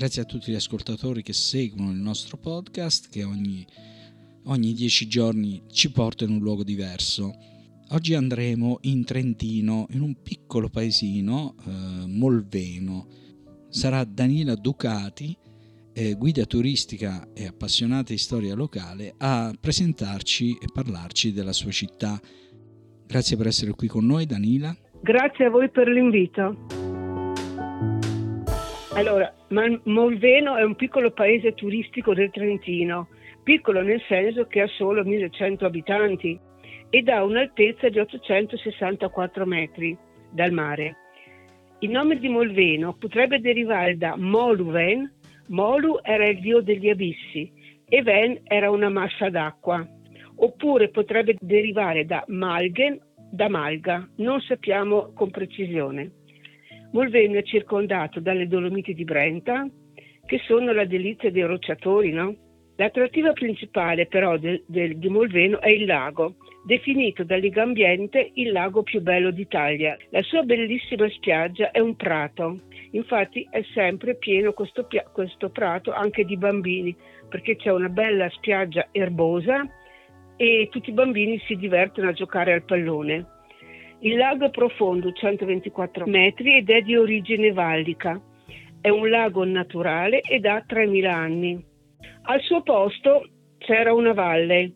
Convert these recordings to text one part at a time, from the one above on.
Grazie a tutti gli ascoltatori che seguono il nostro podcast che ogni, ogni dieci giorni ci porta in un luogo diverso. Oggi andremo in Trentino, in un piccolo paesino, eh, Molveno. Sarà Danila Ducati, eh, guida turistica e appassionata di storia locale, a presentarci e parlarci della sua città. Grazie per essere qui con noi, Danila. Grazie a voi per l'invito. Allora, Molveno è un piccolo paese turistico del Trentino, piccolo nel senso che ha solo 1100 abitanti ed ha un'altezza di 864 metri dal mare. Il nome di Molveno potrebbe derivare da Moluven, Molu era il dio degli abissi e Ven era una massa d'acqua, oppure potrebbe derivare da Malgen, da Malga, non sappiamo con precisione. Molveno è circondato dalle Dolomiti di Brenta, che sono la delizia dei rocciatori, no? L'attrattiva principale però del, del, di Molveno è il lago, definito da Ligambiente il lago più bello d'Italia. La sua bellissima spiaggia è un prato, infatti è sempre pieno questo, questo prato anche di bambini, perché c'è una bella spiaggia erbosa e tutti i bambini si divertono a giocare al pallone. Il lago è profondo 124 metri ed è di origine vallica. È un lago naturale ed ha 3.000 anni. Al suo posto c'era una valle.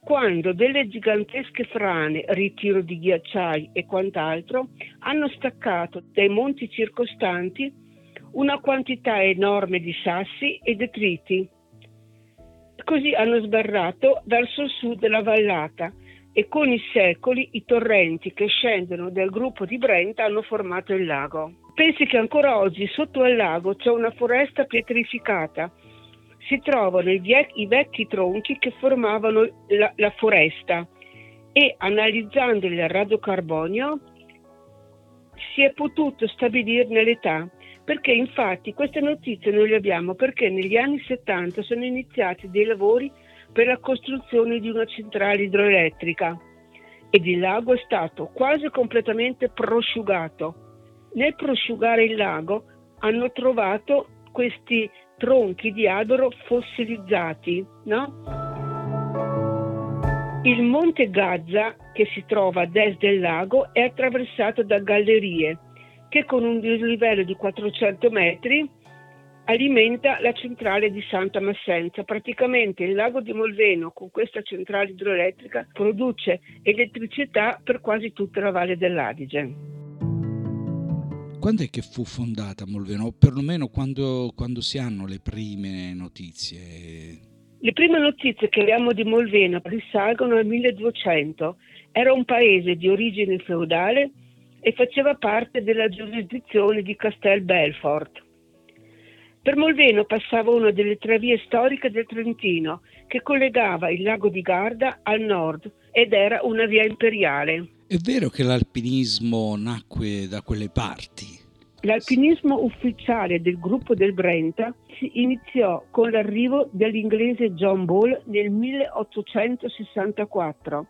Quando delle gigantesche frane, ritiro di ghiacciai e quant'altro hanno staccato dai monti circostanti una quantità enorme di sassi e detriti. Così hanno sbarrato verso il sud della vallata e con i secoli i torrenti che scendono dal gruppo di Brenta hanno formato il lago. Pensi che ancora oggi sotto al lago c'è una foresta pietrificata. Si trovano i, vecchi tronchi che formavano la, la foresta e analizzando il radiocarbonio si è potuto stabilirne l'età perché infatti queste notizie noi le abbiamo perché negli anni 70 sono iniziati dei lavori per la costruzione di una centrale idroelettrica ed il lago è stato quasi completamente prosciugato. Nel prosciugare il lago hanno trovato questi tronchi di albero fossilizzati, no? Il monte Gazza, che si trova ad est del lago, è attraversato da gallerie che con un dislivello di 400 metri alimenta la centrale di Santa Massenza. Praticamente il lago di Molveno con questa centrale idroelettrica produce elettricità per quasi tutta la valle dell'Adige. Quando è che fu fondata Molveno? O perlomeno quando, quando si hanno le prime notizie? Le prime notizie che abbiamo di Molveno risalgono al 1200. Era un paese di origine feudale e faceva parte della giurisdizione di Castel Belfort. Per Molveno passava una delle tre vie storiche del Trentino che collegava il lago di Garda al nord ed era una via imperiale. È vero che l'alpinismo nacque da quelle parti? L'alpinismo ufficiale del gruppo del Brenta si iniziò con l'arrivo dell'inglese John Ball nel 1864.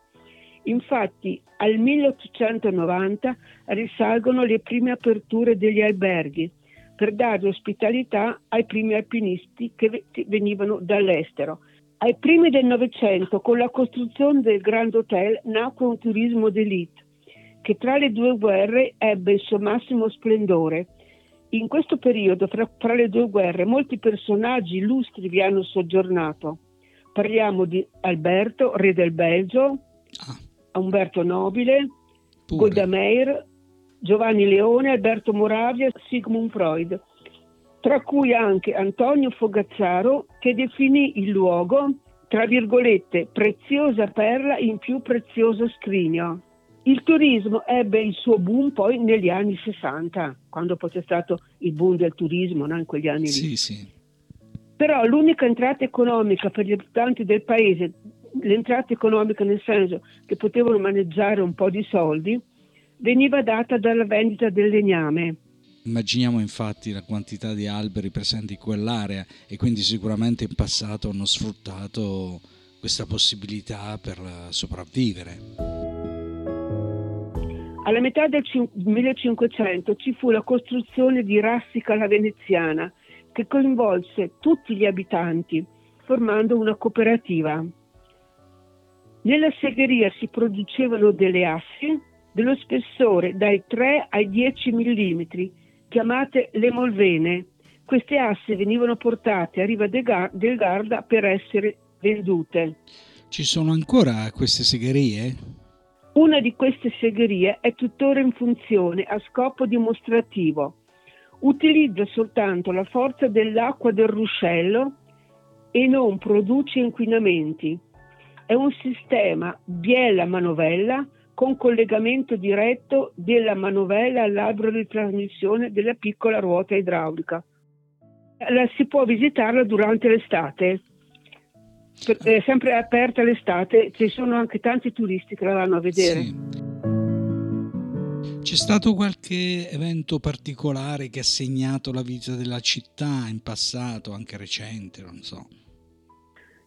Infatti al 1890 risalgono le prime aperture degli alberghi per dare ospitalità ai primi alpinisti che venivano dall'estero. Ai primi del Novecento, con la costruzione del Grand Hotel, nacque un turismo d'élite che tra le due guerre ebbe il suo massimo splendore. In questo periodo, fra, fra le due guerre, molti personaggi illustri vi hanno soggiornato. Parliamo di Alberto, re del Belgio, ah. Umberto Nobile, Pure. Golda Giovanni Leone, Alberto Moravia, Sigmund Freud, tra cui anche Antonio Fogazzaro che definì il luogo, tra virgolette, preziosa perla in più prezioso scrigno. Il turismo ebbe il suo boom poi negli anni 60, quando poi c'è stato il boom del turismo, no? in quegli anni sì, lì. Sì. Però l'unica entrata economica per gli abitanti del paese, l'entrata economica nel senso che potevano maneggiare un po' di soldi, veniva data dalla vendita del legname. Immaginiamo infatti la quantità di alberi presenti in quell'area e quindi sicuramente in passato hanno sfruttato questa possibilità per sopravvivere. Alla metà del 1500 ci fu la costruzione di Rassica la Veneziana, che coinvolse tutti gli abitanti formando una cooperativa. Nella segheria si producevano delle assi dello spessore dai 3 ai 10 mm, chiamate le molvene. Queste assi venivano portate a riva del Garda per essere vendute. Ci sono ancora queste segherie? Una di queste segherie è tuttora in funzione a scopo dimostrativo. Utilizza soltanto la forza dell'acqua del ruscello e non produce inquinamenti. È un sistema biela-manovella con collegamento diretto della manovella all'albero di trasmissione della piccola ruota idraulica. La, si può visitarla durante l'estate, è sempre aperta l'estate, ci sono anche tanti turisti che la vanno a vedere. Sì. C'è stato qualche evento particolare che ha segnato la vita della città in passato, anche recente, non so.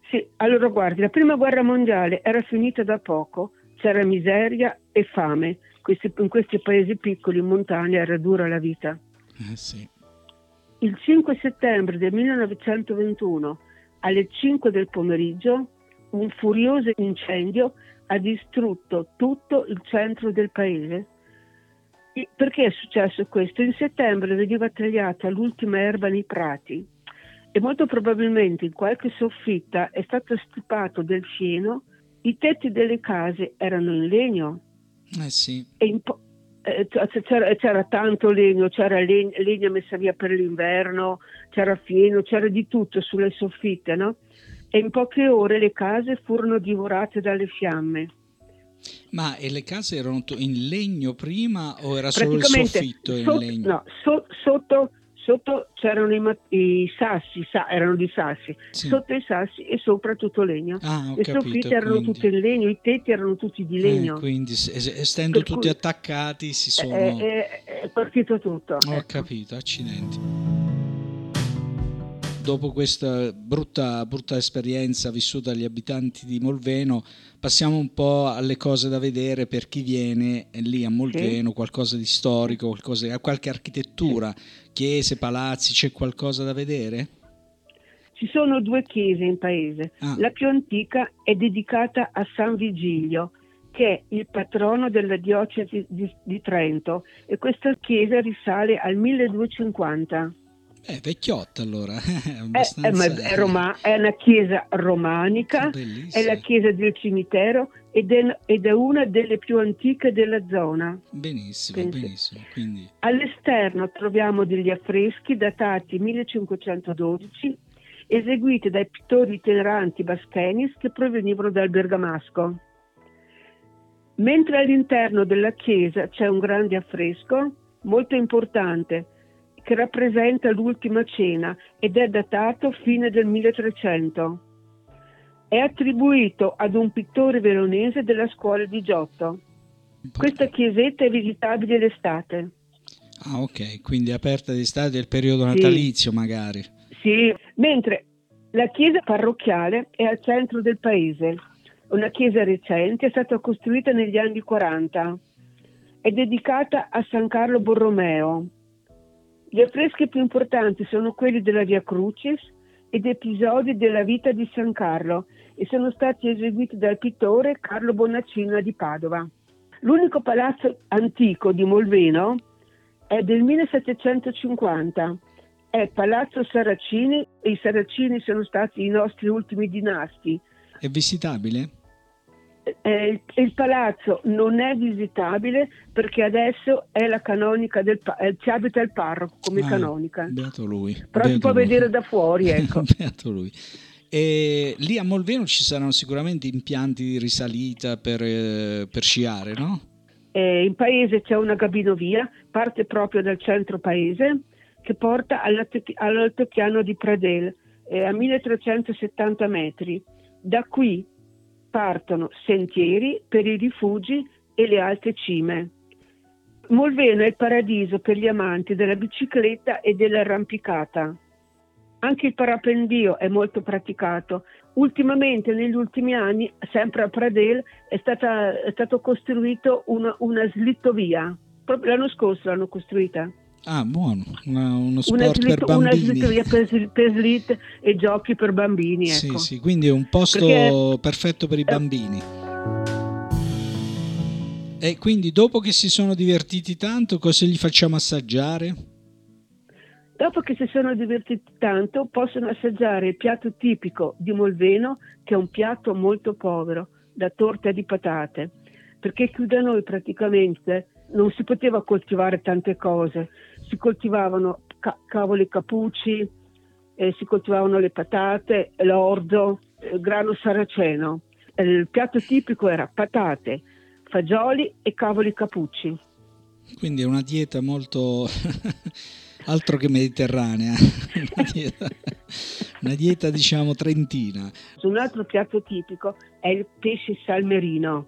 Sì, allora guardi, la prima guerra mondiale era finita da poco c'era miseria e fame. Questi, in questi paesi piccoli in montagna era dura la vita. Eh sì. Il 5 settembre del 1921 alle 5 del pomeriggio un furioso incendio ha distrutto tutto il centro del paese. Perché è successo questo? In settembre veniva tagliata l'ultima erba nei prati e molto probabilmente in qualche soffitta è stato stipato del fieno i tetti delle case erano in legno. Eh sì. Po- eh, c'era, c'era, tanto legno, c'era legna, legna messa via per l'inverno, c'era fieno, c'era di tutto sulle soffitte, no? E in poche ore le case furono divorate dalle fiamme. Ma e le case erano in legno prima o era solo il soffitto in legno? No, so, sotto sotto c'erano i, i sassi, sa, erano di sassi, sì. sotto i sassi e sopra tutto legno. Ah, le soffitte erano quindi... tutte in legno, i tetti erano tutti di legno. Eh, quindi essendo per tutti attaccati si sono... È, è, è partito tutto. Ho ecco. capito, accidenti dopo questa brutta, brutta, esperienza vissuta dagli abitanti di Molveno, passiamo un po' alle cose da vedere per chi viene lì a Molveno, sì. qualcosa di storico, qualcosa, qualche architettura, chiese, palazzi, c'è qualcosa da vedere? Ci sono due chiese in paese. Ah. La più antica è dedicata a San Vigilio, che è il patrono della diocesi di, di Trento e questa chiesa risale al 1250. È vecchiotta allora. È, abbastanza... è, è, Roma, è una chiesa romanica, è la chiesa del cimitero ed è, ed è, una delle più antiche della zona. Benissimo, Penso. benissimo. Quindi... All'esterno troviamo degli affreschi datati 1512 eseguiti dai pittori itineranti baschenis che provenivano dal Bergamasco. Mentre all'interno della chiesa c'è un grande affresco molto importante che rappresenta l'ultima cena ed è datato fine del 1300. È attribuito ad un pittore veronese della scuola di Giotto. Questa chiesetta è visitabile l'estate. Ah, ok, quindi è aperta d'estate del periodo natalizio sì. magari. Sì, mentre la chiesa parrocchiale è al centro del paese. Una chiesa recente è stata costruita negli anni 40. È dedicata a San Carlo Borromeo, gli affreschi più importanti sono quelli della Via Crucis ed episodi della vita di San Carlo e sono stati eseguiti dal pittore Carlo Bonaccina di Padova. L'unico palazzo antico di Molveno è del 1750, è Palazzo Saracini e i Saracini sono stati i nostri ultimi dinasti. È visitabile? eh, il palazzo non è visitabile perché adesso è la canonica del eh, ci abita il parroco come ah, canonica. Beato lui. Però beato si può lui. vedere da fuori, ecco. beato lui. E lì a Molveno ci saranno sicuramente impianti di risalita per, eh, per sciare, no? Eh, in paese c'è una gabinovia, parte proprio dal centro paese, che porta all'altopiano di Pradel, eh, a 1370 metri. Da qui partono sentieri per i rifugi e le alte cime. Molveno è il paradiso per gli amanti della bicicletta e dell'arrampicata. Anche il parapendio è molto praticato. Ultimamente, negli ultimi anni, sempre a Pradel, è, stata, è stato costruito una, una slittovia. Proprio l'anno scorso l'hanno costruita. Ah, buono, una, uno sport una per bambini. Una per, per slit e giochi per bambini. Ecco. Sì, sì, quindi è un posto Perché... perfetto per i bambini. E quindi dopo che si sono divertiti tanto, cosa gli facciamo assaggiare? Dopo che si sono divertiti tanto, possono assaggiare il piatto tipico di Molveno, che è un piatto molto povero, da torta di patate, perché qui da noi praticamente non si poteva coltivare tante cose, si coltivavano ca- cavoli capucci, eh, si coltivavano le patate, l'orzo, il grano saraceno. Il piatto tipico era patate, fagioli e cavoli capucci. Quindi è una dieta molto altro che mediterranea, una dieta, una dieta diciamo trentina. Un altro piatto tipico è il pesce salmerino,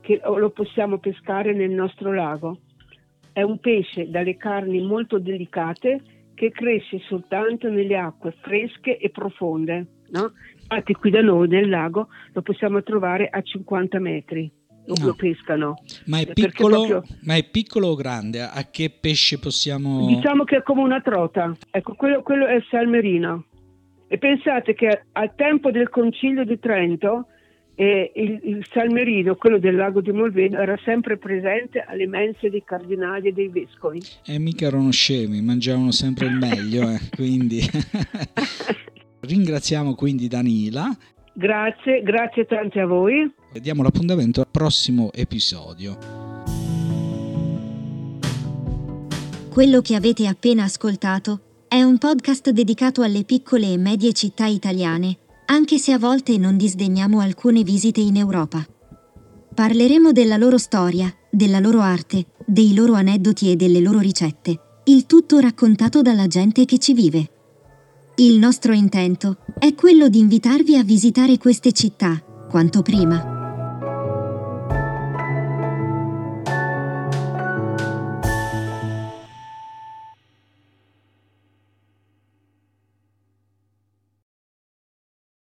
che lo possiamo pescare nel nostro lago. È un pesce dalle carni molto delicate che cresce soltanto nelle acque fresche e profonde. No? Infatti qui da noi nel lago lo possiamo trovare a 50 metri no. lo pescano. Ma è, piccolo, proprio... ma è, piccolo, o grande? A che pesce possiamo... Diciamo che è come una trota. Ecco, quello, quello è il salmerino. E pensate che al tempo del concilio di Trento eh, il, il, salmerino, quello del lago di Molveno, era sempre presente alle mense dei cardinali e dei vescovi. E eh, mica erano scemi, mangiavano sempre il meglio, eh, quindi... Ringraziamo quindi Danila. Grazie, grazie tante a voi. Diamo l'appuntamento al prossimo episodio. Quello che avete appena ascoltato è un podcast dedicato alle piccole e medie città italiane, anche se a volte non disdegniamo alcune visite in Europa. Parleremo della loro storia, della loro arte, dei loro aneddoti e delle loro ricette, il tutto raccontato dalla gente che ci vive. Il nostro intento è quello di invitarvi a visitare queste città quanto prima.